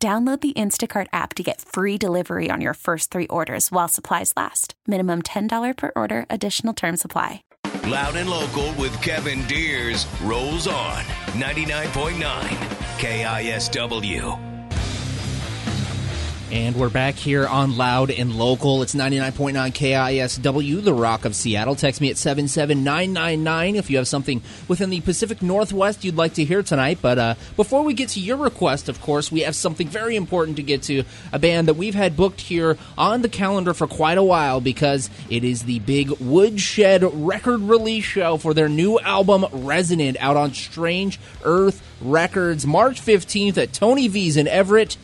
Download the Instacart app to get free delivery on your first three orders while supplies last. Minimum $10 per order, additional term supply. Loud and local with Kevin Deers rolls on 99.9 KISW. And we're back here on Loud and Local. It's 99.9 KISW, the Rock of Seattle. Text me at 77999 if you have something within the Pacific Northwest you'd like to hear tonight. But uh, before we get to your request, of course, we have something very important to get to. A band that we've had booked here on the calendar for quite a while because it is the big Woodshed record release show for their new album, Resonant, out on Strange Earth Records, March 15th at Tony V's in Everett.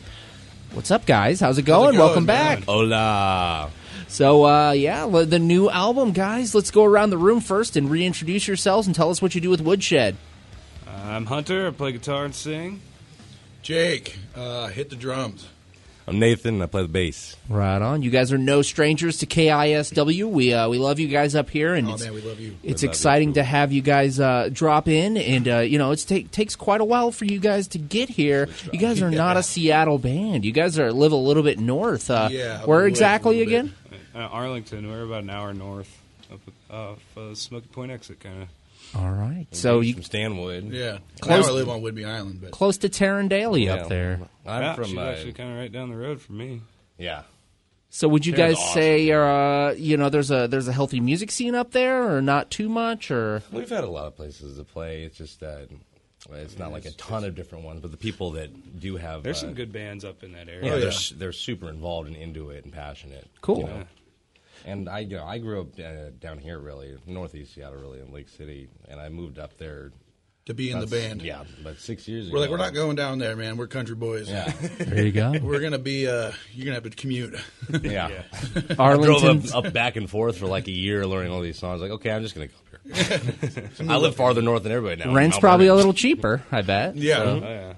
What's up, guys? How's it going? going, Welcome man? back. Hola. So, uh, yeah, the new album, guys. Let's go around the room first and reintroduce yourselves and tell us what you do with Woodshed. I'm Hunter. I play guitar and sing. Jake, uh, hit the drums. I'm Nathan. And I play the bass. Right on. You guys are no strangers to KISW. We uh, we love you guys up here, and Oh it's, man, we love you. it's love exciting too. to have you guys uh, drop in. And uh, you know, it take, takes quite a while for you guys to get here. You guys are not a Seattle band. You guys are live a little bit north. Uh, Yeah, where live exactly again? Uh, Arlington. We're about an hour north of off uh, Smoky Point exit, kind of. All right. So you from Stanwood. Yeah, Close- now I live on Whidbey Island, but close to Tarrandale Yeah. up there. I'm yeah, from she's uh, actually kind of right down the road from me. yeah. So would you Sounds guys awesome. say, uh, you know, there's a there's a healthy music scene up there, or not too much, or We've had a lot of places to play. It's just that it's not like a ton of different ones, but the people that do have There's uh, some good bands up in that Yeah, area. Oh, they're yeah. s- they're super involved and into it and passionate. Cool. you know? And I you know, I grew up uh, down here, really northeast Seattle, really in Lake City, and I moved up there. to be in the about s- band, yeah, about six years ago. we're like, we're not going down there, man. We're country boys. Yeah, there you go, we're gonna be. Uh, you're gonna have to commute. yeah. Drove Arlington. up, up back and forth for like a year learning all these songs. Like, okay, I'm just gonna come up here. I live farther north than everybody now. Rent's Mount probably a little cheaper, I bet. Yeah. So, Oh, yeah.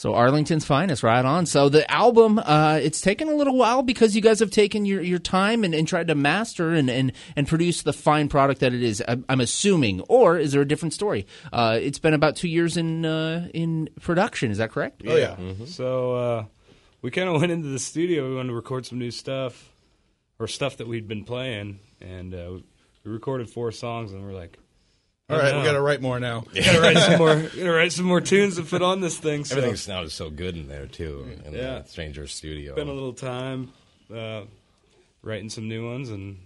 So Arlington's finest, right on. So the album, uh, it's taken a little while because you guys have taken your, your time and, and tried to master and, and, and produce the fine product that it is. I'm, I'm assuming, or is there a different story? Uh, it's been about two years in uh, in production. Is that correct? Oh yeah, So uh, we kind of went into the studio. We wanted to record some new stuff, or stuff that we'd been playing, and uh, we recorded four songs, and we're like, all right, we got to write more now. gotta write some more, gotta write some more tunes to put on this thing. So Everything sounded so good in there too, in Yeah. the Stranger Studio. spent a little time uh, writing some new ones and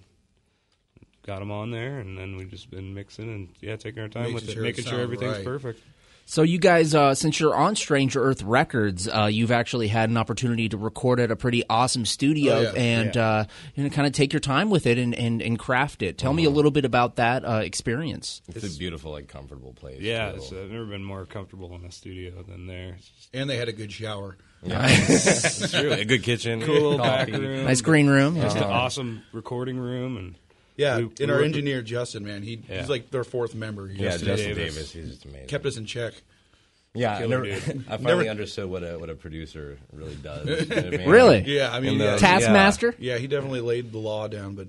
got them on there, and then we've just been mixing and yeah, taking our time Making with it, sure it making sure everything's right. perfect. So you guys, uh, since you're on Stranger Earth Records, uh, you've actually had an opportunity to record at a pretty awesome studio Oh, yeah. and uh, you know, kind of take your time with it and, and, and craft it. Tell me a little bit about that uh, experience. it's, a beautiful, like, comfortable place. Yeah, it's, uh, I've never been more comfortable in a studio than there. Just And they had a good shower. it's really a good kitchen, cool back coffee. room, Nice green room. just Uh-huh. an awesome recording room, and Yeah, We- and we our worked- engineer Justin, man, he, Yeah. he's like their fourth member. Yeah, just Justin Davis. Davis. He's just amazing. kept us in check. yeah, I, never. I finally Never- understood what a what a producer really does. You know I mean? Really? Yeah, I mean, And the- yeah, Taskmaster? yeah, he definitely laid the law down, but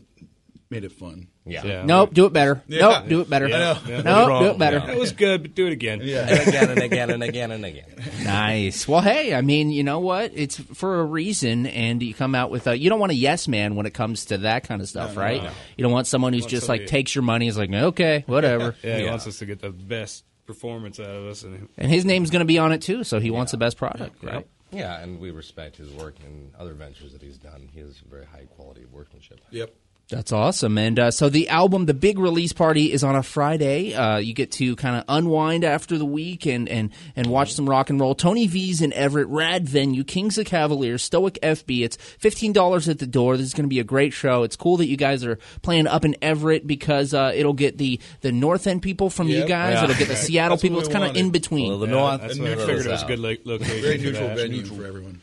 made it fun. Yeah. Yeah. Nope, do it better. Yeah. Nope, do it better. I know. Yeah. Nope, Wrong. do it better. Yeah. that was good, but do it again. Yeah, And again and again and again and again. Nice. Well, hey, I mean, you know what? It's for a reason, and you come out with a. You don't want a yes man when it comes to that kind of stuff, right? You don't want someone who's Want just somebody- like takes your money, is like, okay, whatever. Yeah, he Yeah. wants us to get the best performance out of us, and And his name's going to be on it too, so he wants the best product, right? Yeah, and we respect his work and other ventures that he's done. He has very high quality workmanship. yep. That's awesome. And uh, so the album, the big release party, is on a Friday. Uh, you get to kind of unwind after the week and, and, and watch some rock and roll. Tony V's in Everett, rad venue, Kings of Cavaliers, Stoic FB. It's $15 at the door. This is going to be a great show. It's cool that you guys are playing up in Everett because uh, it'll get the, the North End people from you guys. Yeah. It'll get the Seattle people. It's kind of in between. Well, the yeah, North that's and what I figured it was a good lo- location. Very neutral venue for everyone.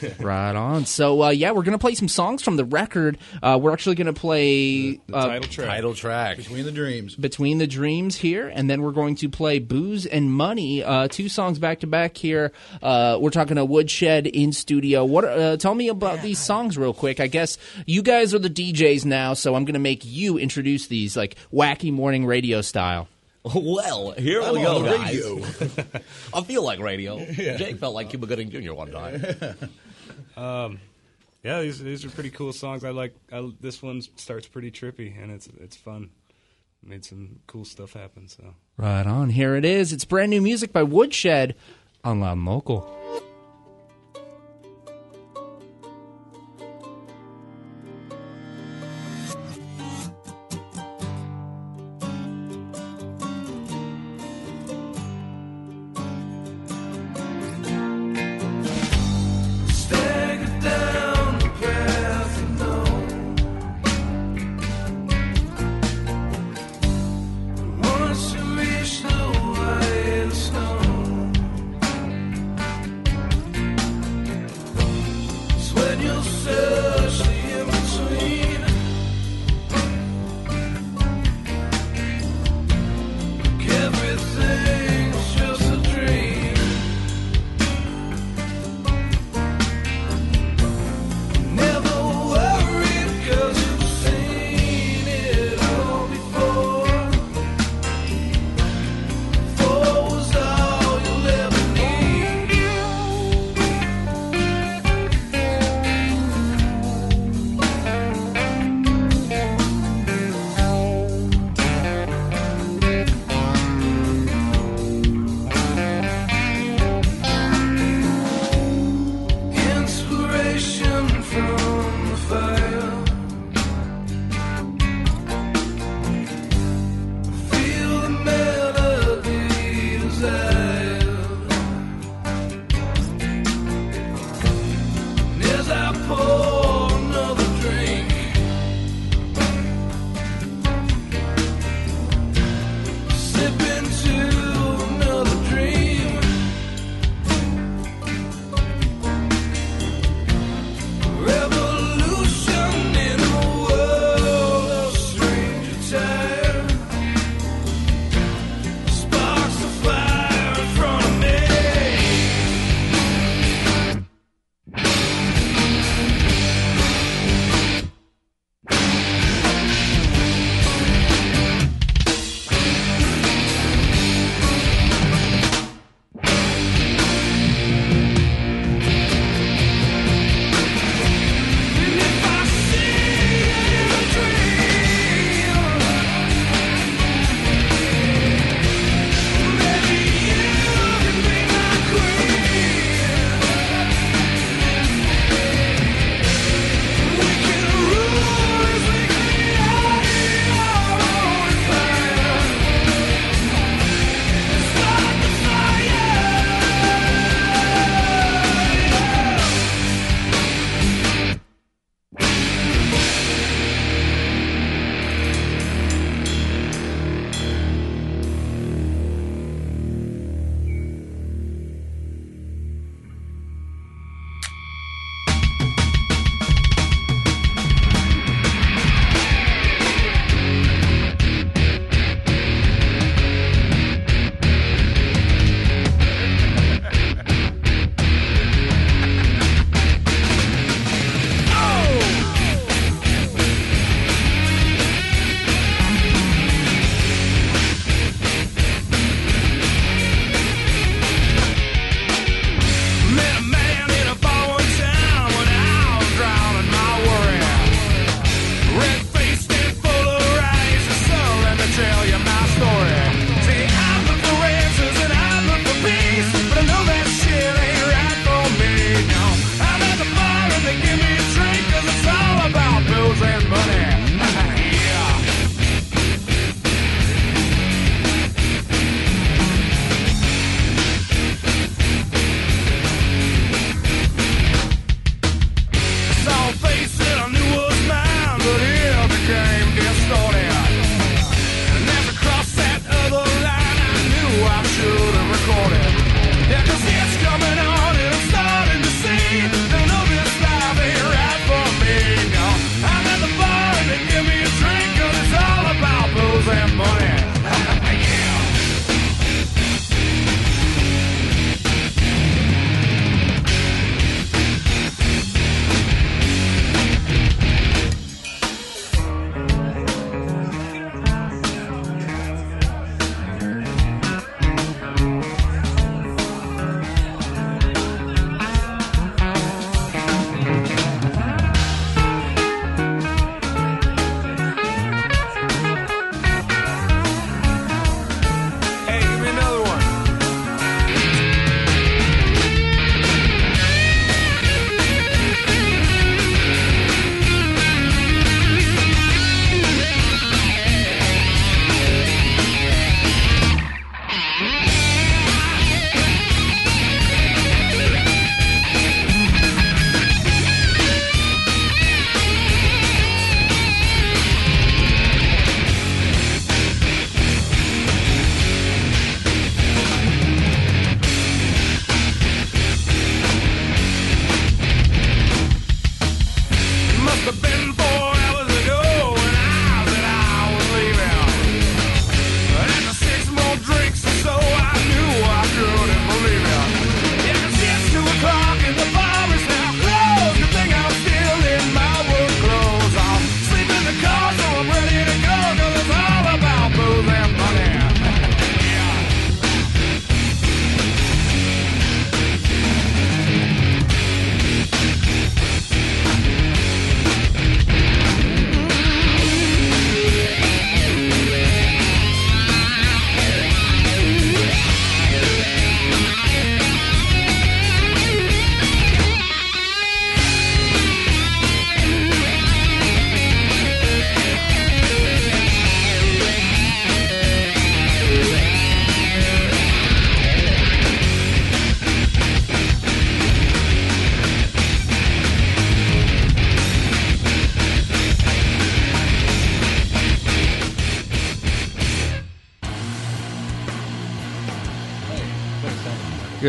Right on. So uh, yeah, we're gonna play some songs from the record. Uh, we're actually gonna play The uh, title track. Title track. Between the dreams. Between the Dreams here, and then we're going to play Booze and Money, uh, two songs back to back here. Uh, we're talking a Woodshed in studio. What? Uh, tell me about these songs real quick. I guess you guys are the DJs now, so I'm going to make you introduce these like wacky morning radio style. Well, here I'm we go, guys. radio. I feel like radio. Jake felt like Cuba Gooding Jr. one time. Um, yeah, these these are pretty cool songs. I like. I, this one starts pretty trippy and it's it's fun. Made some cool stuff happen. So. Right on. Here it is. It's brand new music by Woodshed on Loud and Local.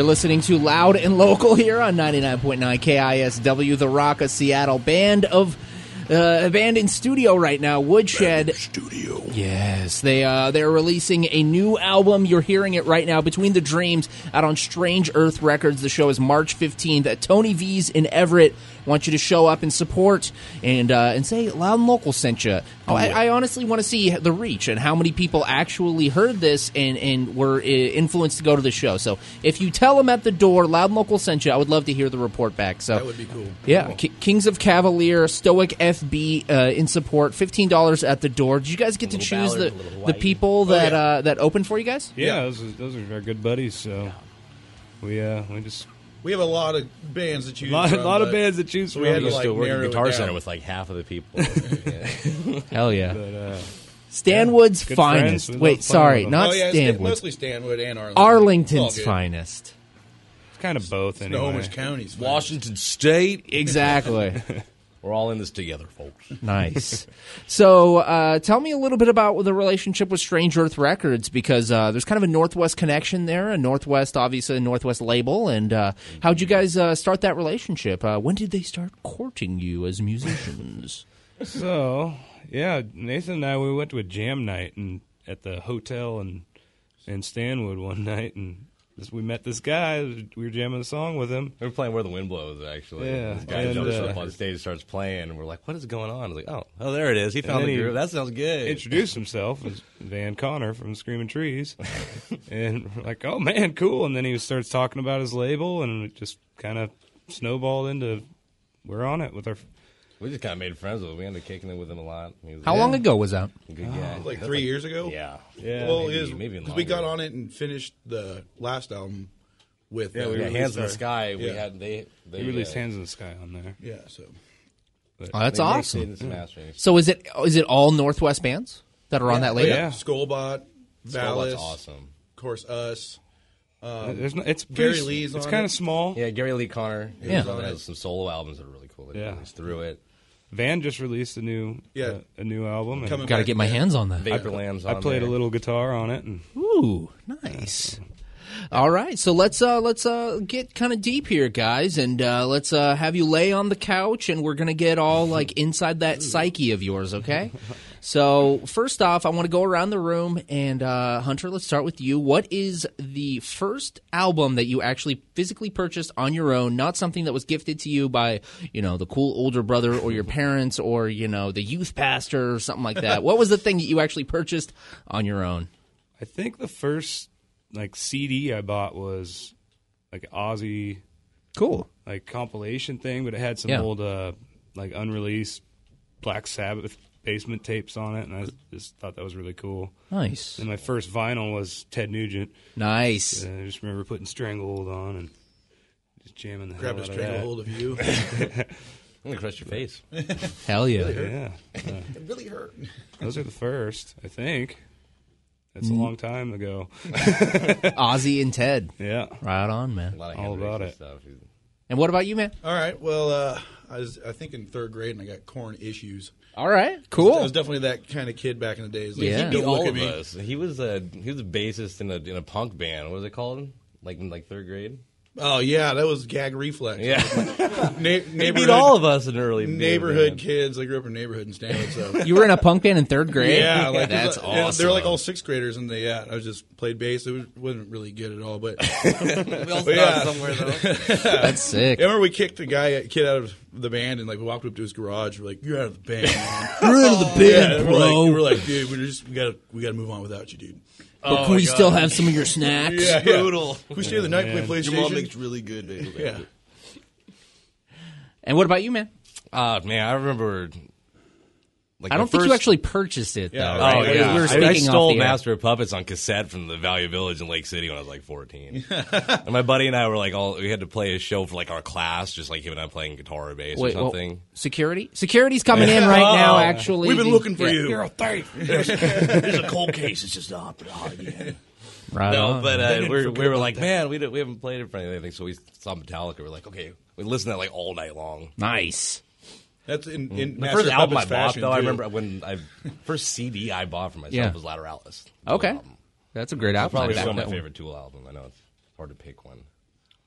Listening to Loud and Local here on 99.9 KISW, the Rock of Seattle. Band of uh, a band in studio right now, Woodshed. Studio. Yes, they uh, they're releasing a new album. You're hearing it right now, Between the Dreams, out on Strange Earth Records. The show is March 15th at Tony V's in Everett. Want you to show up and support and uh, and say Loud and Local sent you. Oh, I, I honestly want to see the reach and how many people actually heard this and and were uh, influenced to go to the show. So if you tell them at the door, Loud and Local sent you, I would love to hear the report back. So That would be cool. yeah, Ki Kings of Cavalier, Stoic FB uh, in support, fifteen dollars at the door. Did you guys get to choose Ballard, the the people that yeah. uh, that opened for you guys? Yeah, those, are, those are our good buddies. So we uh, we just We have a lot of bands that choose a lot, from. lot of bands that choose so from. we had I to, used like, to work at narrow it Guitar. Center with like half of the people. Yeah. Hell yeah, but, uh, Stanwood's good finest. friends. Wait, sorry, not oh, yeah, it's Stanwood's. mostly Stanwood and Arlington. Arlington's It's all good. finest. it's kind of both anyway. Snohomish County's finest. Washington State. Exactly. We're all in this together, folks. nice. So, uh, tell me a little bit about the relationship with Strange Earth Records because uh, there's kind of a Northwest connection there, a Northwest, obviously, a Northwest label. And uh, how'd you guys uh, start that relationship? Uh, when did they start courting you as musicians? So yeah, Nathan and I we went to a jam night and at the hotel in in Stanwood one night, and this, we met this guy. We were jamming a song with him. We were playing Where the Wind Blows, actually. Yeah, This guy and, jumps uh, up on stage, starts playing, and we're like, what is going on? I was like, oh, oh, there it is. He found the he groove. That sounds good. Introduced himself as Van Conner from Screaming Trees, and we're like, oh man, cool. And then he starts talking about his label, and it just kind of snowballed into we're on it with our. We just kind of made friends with him. We ended up kicking it with him a lot. He was How long ago was that? a good guy. Like That's three years ago. Yeah. Yeah. Well, maybe- it is maybe because we got on it and finished the last album with. Yeah, uh, we Yeah, released Hands in the our- Sky. We Yeah. had they they We released uh, Hands in the Sky on there. Yeah, so Oh, that's they mixed awesome. it some mastering. So, is it is it all Northwest bands that are on that Oh, label? yeah. Yeah. Skullbot, Skullbot's Valis, awesome. of course, us. There's no, it's Gary pretty, Lee's It's on kind it. of small. Yeah, Gary Lee Conner. Yeah. Yeah, has some solo albums that are really cool. They Yeah. released through it. Van just released a new Yeah. uh, a new album. and Coming Got to get my hands on that. Vaporland's I on played there. a little guitar on it, and Ooh, nice. All right, so let's uh let's uh get kind of deep here, guys, and uh let's uh have you lay on the couch, and we're gonna get all like inside that psyche of yours, okay? So first off, I want to go around the room, and uh Hunter, let's start with you. What is the first album that you actually physically purchased on your own, not something that was gifted to you by you know the cool older brother or your parents or you know the youth pastor or something like that? what was the thing that you actually purchased on your own? I think the first like CD I bought was like Ozzy Cool. like compilation thing, but it had some Yeah. old uh like unreleased Black Sabbath basement tapes on it, and I just thought that was really cool. Nice. And my first vinyl was Ted Nugent. Nice. And I just remember putting Stranglehold on and just jamming the Grab hell a out of stranglehold of you. I'm gonna crush your face. Hell yeah. that. Yeah, it really hurt. those are the first, I think. That's Mm. a long time ago. Ozzy and Ted. Yeah. Right on, A man. lot of All about it. Stuff. And what about you, man? All right. Well, uh, I was I think in third grade and I got Korn issues. All right. Cool. I was definitely that kind of kid back in the days. Like, Yeah. Don't Beat all of me. us. He was a he was a bassist in a in a punk band. What was it called? Like in like third grade. Oh yeah, that was gag reflex. Yeah, Na- he beat all of us in early neighborhood band. kids. I grew up in a neighborhood in Stanwood, so You were in a punk band in third grade? yeah, like That's and awesome. They're like all sixth graders, and they yeah, I was just played bass. It was, wasn't really good at all, but We all But yeah. somewhere though. That's sick. I remember we kicked a guy, a kid out of the band, and like we walked up to his garage. We're like, "You're out of the band, man." You're out of the yeah, band, we're bro. like, we're like, dude, we just we gotta we gotta move on without you, dude. But can we still have some of your snacks? Yeah, Brutal. Can we stay the night and play PlayStation? Your mom makes really good. Baby. yeah. And what about you, man? Uh, man, I remember. Like I don't think you actually purchased it, though. Yeah, right? Oh yeah, We were I, speaking I off stole. Master of Puppets on cassette from the Value Village in Lake City when I was like 14. and my buddy and I were like, all we had to play a show for like our class, just like him and I playing guitar or bass Wait, or well, something. security? Security's coming in right now, actually. We've been The- looking for yeah. you. You're a thief. There's, there's a cold case. It's just not. Oh, yeah. Right no, on. but uh, we're, we were like, man, we, don't, we haven't played it for anything. So we saw Metallica. We're like, okay, we listened to that like all night long. nice. That's in, in The Master first album I bought, fashion, though, I remember when I first CD I bought for myself Yeah. was Lateralus. Okay. Um, That's a great album. probably I back still my favorite Tool album. I know it's hard to pick one.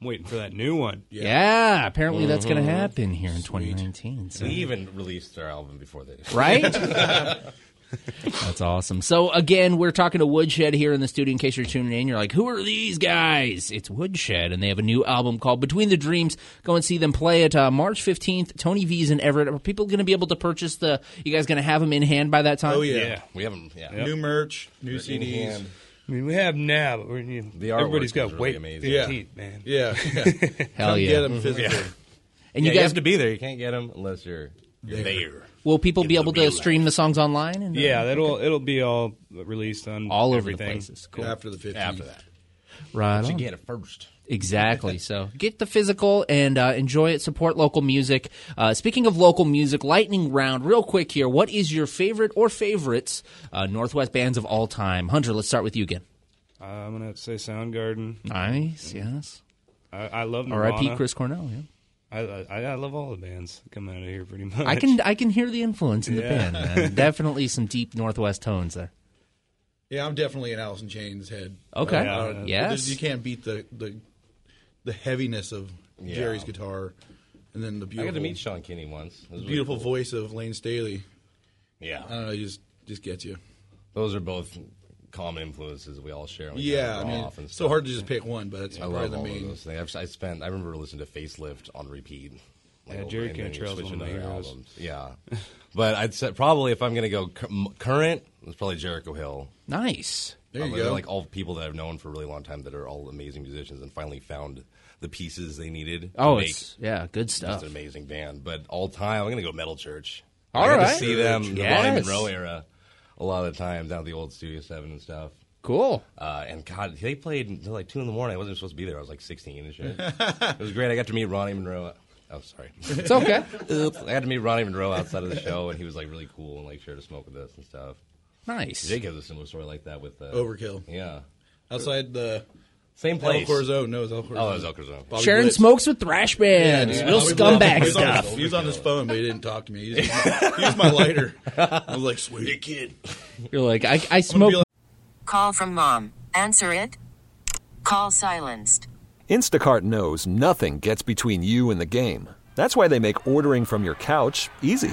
I'm waiting for that new one. Yeah, apparently that's going to happen here in 2019. So. We even released our album before they did. Right? That's awesome. So again, we're talking to Woodshed here in the studio. In case you're tuning in, you're like, "Who are these guys?" It's Woodshed, and they have a new album called "Between the Dreams." Go and see them play it uh, March 15th. Tony V's in Everett. Are people going to be able to purchase the? You guys going to have them in hand by that time? Oh yeah. Yeah. We haven't. Yeah. New merch, new In CDs. I mean, we have now, but we're, you, The artwork everybody's is got really weight, amazing. Yeah. man. Yeah. Hell Come yeah! get them physically. And Yeah, you you guys have to be there. You can't get them unless you're, you're there. Will people be able to stream the songs online? And, uh, Yeah, that'll it'll be all released on all over everything. the places. Cool. After the 15th. After that, Right. you on. get it first. Exactly. So get the physical and uh, enjoy it. Support local music. Uh, speaking of local music, lightning round, real quick here. What is your favorite or favorites uh, Northwest bands of all time? Hunter, let's start with you again. Uh, I'm gonna have to say Soundgarden. Nice. Yes. I, I love Nirvana. R.I.P. Chris Cornell. Yeah. I, I I love all the bands that come out of here pretty much. I can I can hear the influence in the Yeah. band. Man. Definitely some deep Northwest tones there. Yeah, I'm definitely an Alice in Chains head. Okay. Uh, I don't. Yes. You can't beat the, the the heaviness of Yeah. Jerry's guitar, and then the beautiful. I beautiful, got to meet Sean Kinney once. It was really beautiful cool. voice of Layne Staley. Yeah, I don't know, it just just gets you. those are both common influences we all share. We Yeah, I mean, draw off and so hard to just pick one, but it's I probably love the all of main. those things. I've, I spent. I remember listening to Facelift on repeat. Yeah, Jerry and then you Cantrell's one of my other heroes. albums. Yeah, but I'd say probably if I'm going to go cur- m- current, it's probably Jericho Hill. Nice. There you Um, they're go. Like all people that I've known for a really long time that are all amazing musicians and finally found the pieces they needed. to Oh, make it's yeah, good just stuff. an amazing band. But all time, I'm going to go Metal Church. All I got right. to see them in the Yes. Ronny Munroe era a lot of the time down at the old Studio Seven and stuff. Cool. Uh, and God, they played until like two in the morning. I wasn't supposed to be there. I was like 16 and shit. it was great. I got to meet Ronny Munroe. Oh, sorry. It's okay. Oops. I had to meet Ronny Munroe outside of the show, and he was like really cool and like shared a smoke with us and stuff. nice. Jake has a similar story like that with uh, Overkill. Yeah, Outside the same place. El place. Corzo, no, it's El Corazon. Oh, it was El Corazon. Bobby Sharing Blitz. smokes with thrash bands. Yeah, Real Bobby scumbag He on his- stuff. He was on his phone, but he didn't talk to me. He used, he used my lighter. I was like, "Sweet kid." You're like I, I smoke like, Call from mom. Answer it. Call silenced. Instacart knows nothing gets between you and the game. That's why they make ordering from your couch easy.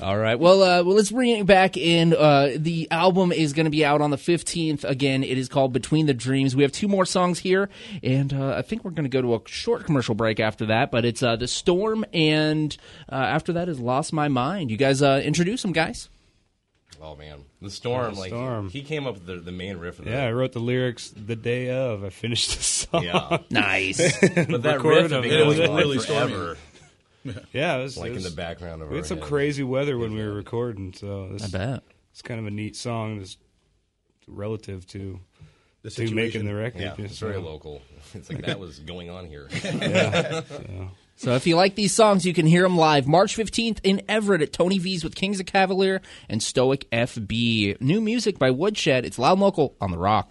All right. Well, uh, well, let's bring it back in. Uh, the album is going to be out on the 15th. Again, it is called Between the Dreams. We have two more songs here, and uh, I think we're going to go to a short commercial break after that. But it's uh, The Storm, and uh, after that is Lost My Mind. You guys uh, introduce them, guys. Oh man, the storm! The like Storm. he came up with the, the main riff of that. Yeah, I wrote the lyrics the day of. I finished the song. Yeah. Nice. but that Recorded riff them. of It was goes on really forever, yeah, it was like it in the background of We our had some head. crazy weather when we were recording, so I bet. it's kind of a neat song. That's relative to The to making the record. Yeah, it's very so- local. It's like that was going on here. So if you like these songs, you can hear them live March 15th in Everett at Tony V's with Kings of Cavalier and Stoic FB. New music by Woodshed. It's loud and local on the rock.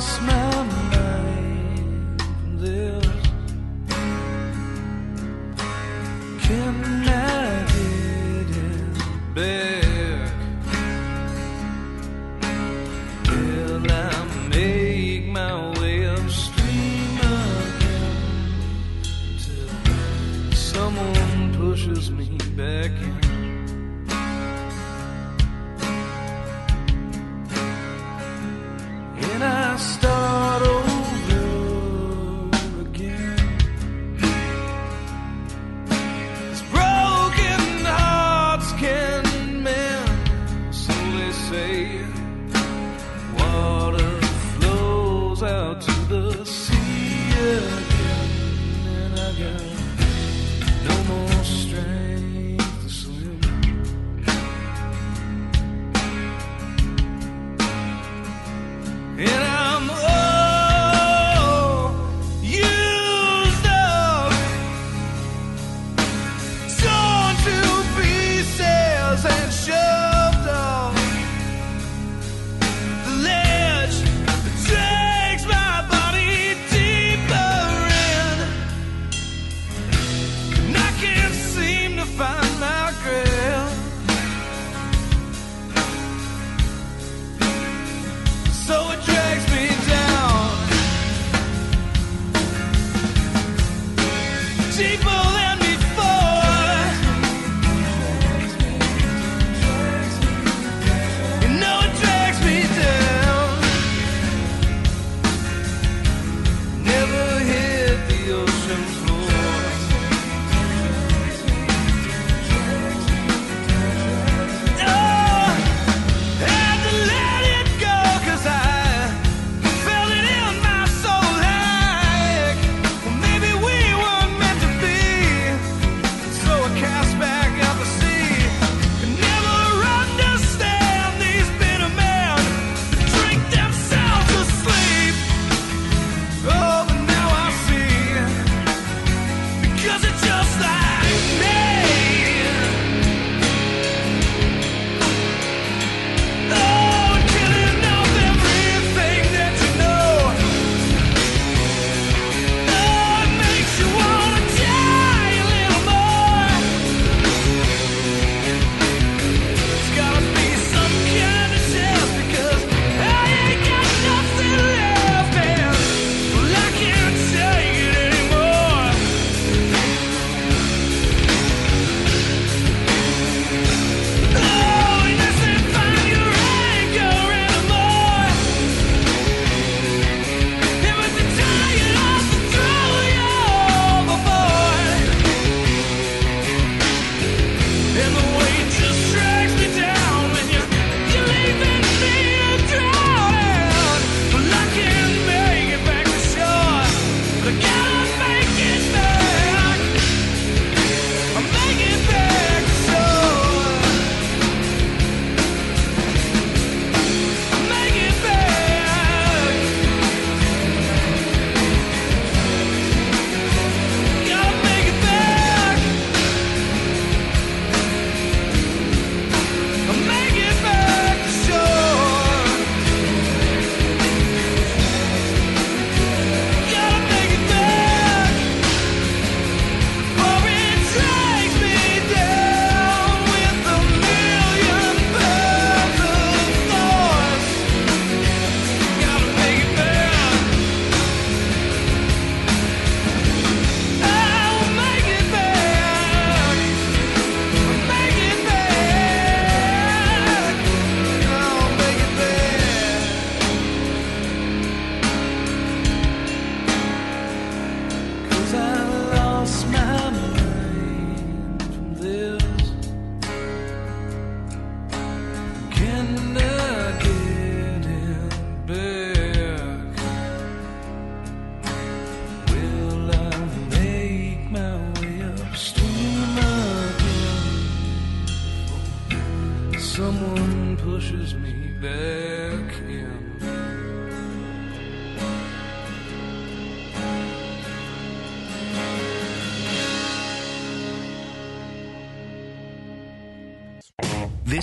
I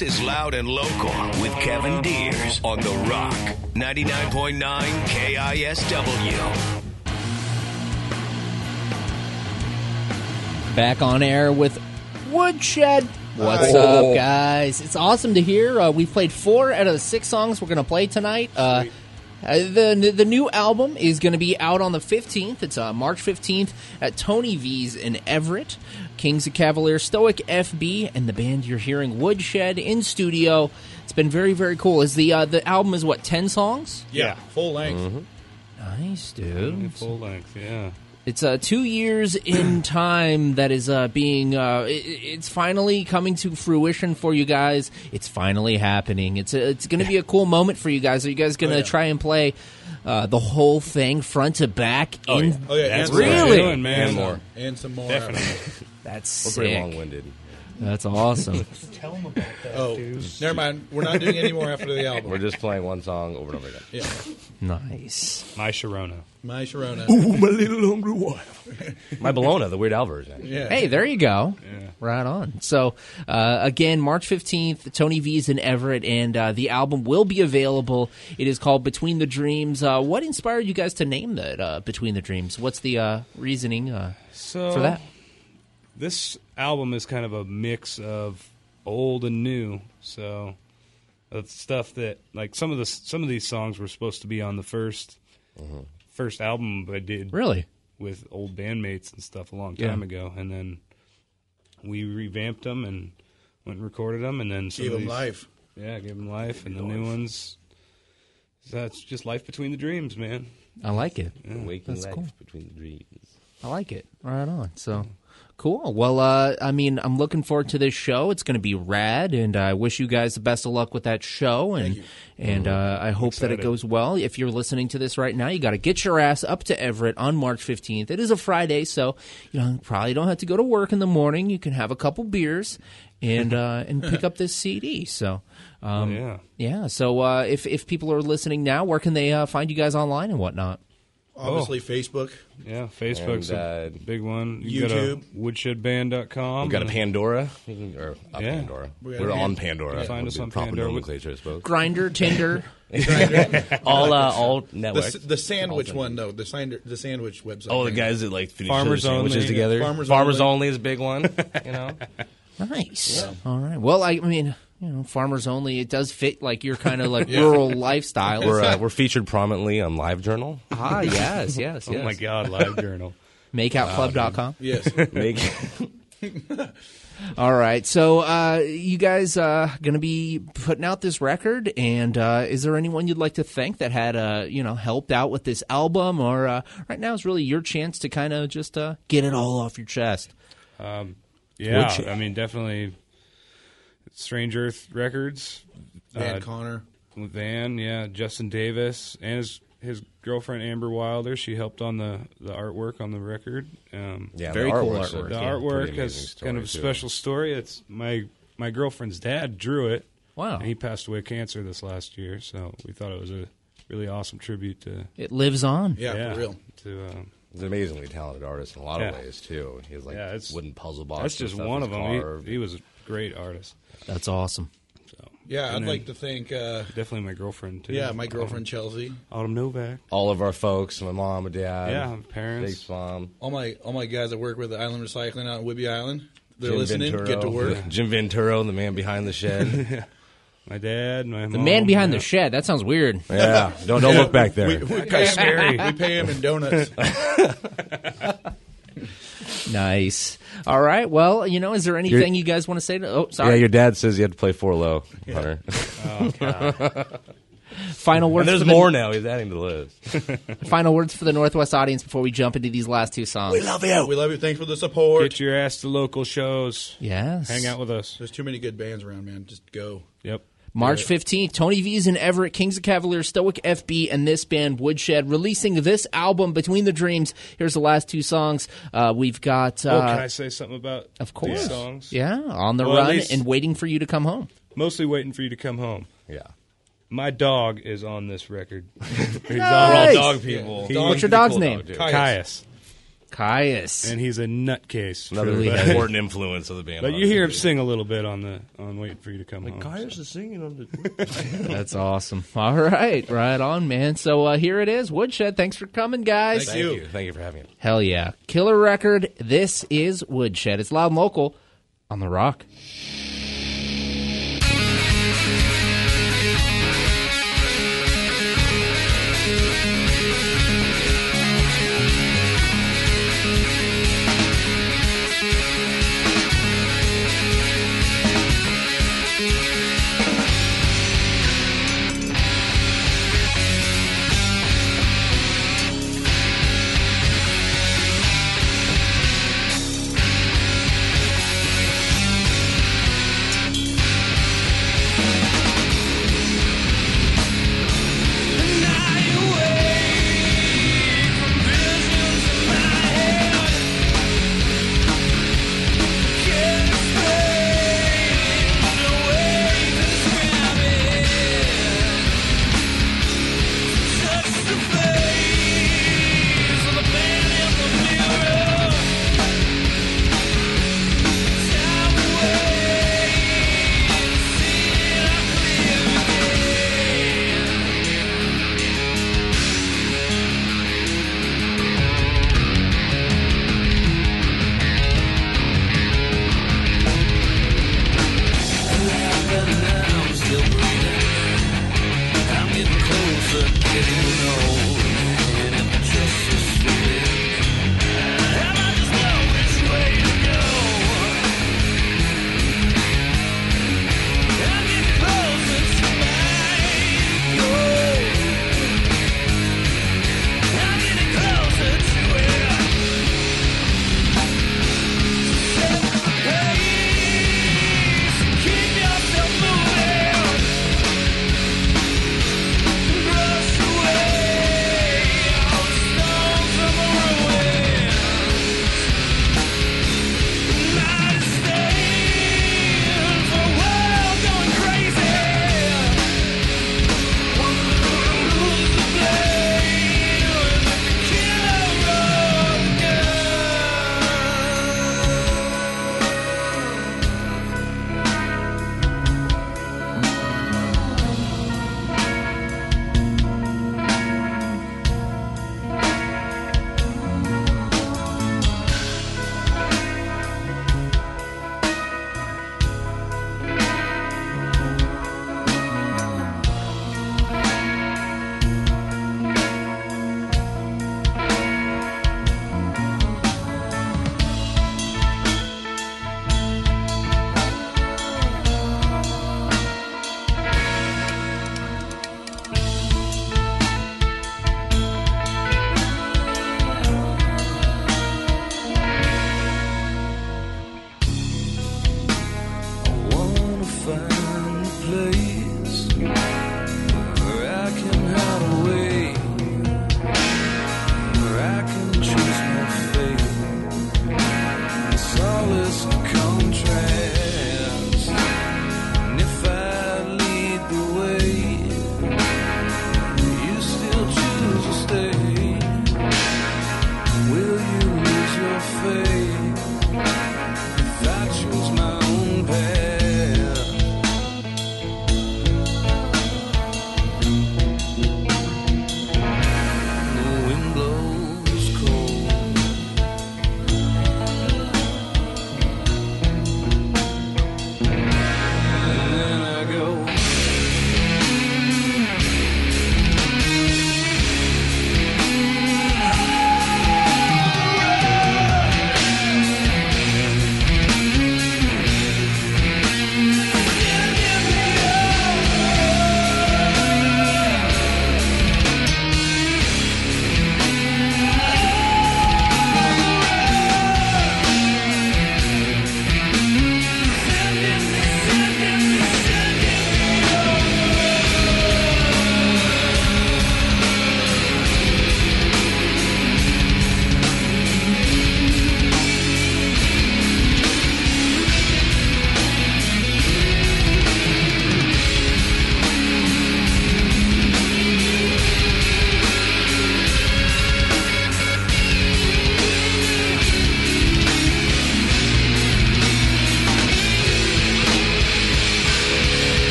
This is Loud and Local with Kevin Deers on The Rock, 99.9 KISW. Back on air with Woodshed. What's Hi. up, guys? It's awesome to hear. Uh, we've played four out of the six songs we're going to play tonight. Uh, uh, the the new album is going to be out on the 15th. It's uh, March 15th at Tony V's in Everett. Kings of Cavalier, Stoic FB, and the band you're hearing, Woodshed, in studio. It's been very very cool. Is the uh, the album is what ten songs? Yeah, full length. Nice, dude. Full length, yeah. It's uh, two years in time that is uh, being. Uh, it, it's finally coming to fruition for you guys. It's finally happening. It's a, it's going to be a cool moment for you guys. Are you guys going to Oh, yeah. try and play uh, the whole thing front to back? Oh, in, yeah. Oh yeah, That's and what some- we're Really? doing, man. And more. and some more. Definitely. That's We're pretty sick. long winded. That's awesome. Oh, never mind. We're not doing any more after the album. We're just playing one song over and over again. yeah, nice. My Sharona. my Sharona. Ooh, my little hungry wife. my Bologna, the Weird Al version. Yeah. Hey, there you go. Right on. So, uh, again, March 15th, Tony V's in Everett, and uh, the album will be available. It is called Between the Dreams. Uh, what inspired you guys to name that uh, Between the Dreams? What's the uh, reasoning uh, So for that? this album is kind of a mix of old and new. So of stuff that like some of the some of these songs were supposed to be on the 1st mm-hmm. first album I did Really? with old bandmates and stuff a long Yeah. time ago, and then we revamped them and went and recorded them, and then some Gave of him these- life. Yeah, gave them life, and the new ones. That's just life between the dreams, man. I like it. Waking That's life cool. between the dreams. I like it. Right on. So cool. Well, uh, I mean, I'm looking forward to this show. It's going to be rad, and I wish you guys the best of luck with that show. And and uh, I hope that it goes well. If you're listening to this right now, you got to get your ass up to Everett on March 15th. It is a Friday, so you know probably don't have to go to work in the morning. You can have a couple beers and uh, and pick up this CD. So. Um, yeah. yeah. So uh, if if people are listening now, where can they uh, find you guys online and whatnot? Obviously, Facebook. Yeah, Facebook's And, a uh, big one. You YouTube. Go to woodshedband.com. We've got a and- Pandora, or a Yeah. Pandora. We got We're a on Pan- Pandora. Find would us be on proper Pandora. nomenclature, I suppose. Grindr, Tinder. all, uh, all The, networks. s- the sandwich All one, though. The, sand- the sandwich website. Oh, the guys that like finish Farmers their sandwiches Only. together. Farmers Farmers Only. only is a big one. You know, Nice. All right. Well, I, I mean, you know, farmers only. It does fit like your kind of like rural lifestyle. we're uh, we're featured prominently on Live Journal. ah, yes, yes, yes. Oh my God, Live Journal. Makeoutclub.com. Yes. Make All right. So, uh, you guys uh, going to be putting out this record, and uh, is there anyone you'd like to thank that had uh, you know helped out with this album, or uh, right now is really your chance to kind of just uh, get it all off your chest? Yeah, Which- I mean, definitely Strange Earth Records. Van uh, Conner. Van, yeah, Justin Davis and his his girlfriend Amber Wilder. She helped on the, the artwork on the record. Um, yeah, Very the cool artwork's artwork. the pretty artwork amazing has kind of a too. special story. It's my my girlfriend's dad drew it. Wow. and he passed away of cancer this last year, so we thought it was a really awesome tribute to It lives on. Yeah, for real. To um, He's an amazingly talented artist in a lot of ways too. He's like Yeah, wooden puzzle boxes. that's just one of them. He, he was a great artist. That's awesome. So Yeah, And I'd then like to thank. Uh, definitely my girlfriend too. yeah, my girlfriend Chelsea. Autumn Novak. all of our folks, my mom, my dad, Yeah, parents. Jake's mom, All my all my guys that work with the Island Recycling out in Whidbey Island. They're Jim listening. Venturo, Get to work. Jim Venturo, the man behind the shed. My dad, my The man behind the shed. That sounds weird. yeah, don't don't look back there. We, we pay him, we pay him in donuts. Nice. All right. Well, you know, is there anything you guys want to say? To, oh, sorry. yeah, your dad says you had to play four low, Hunter. Oh, final words. and there's for the, more now. He's adding to the list. Final words for the Northwest audience before we jump into these last two songs. We love you. We love you. Thanks for the support. Get your ass to local shows. yes. Hang out with us. There's too many good bands around, man. Just go. Yep. March 15th, Tony V's in Everett, Kings of Cavaliers, Stoic FB, and this band, Woodshed, releasing this album, Between the Dreams. Here's the last two songs. Uh, we've got, uh, oh, can I say something about of course, these songs? yeah, On the Well, Run least- and Waiting for You to Come Home. Mostly waiting for you to come home. Yeah. My dog is on this record. He's Nice. All dog people. He- What's your dog's name? Caius. Caius. And he's a nutcase. Another Truly But- important influence of the band. But you hear him sing a little bit on the on waiting for you to come home. Caius is singing on the. That's awesome. All right, right on, man. So uh, here it is, Woodshed. Thanks for coming, guys. Thank you. Thank you for having me. Hell yeah, killer record. This is Woodshed. It's loud and local on the Rock.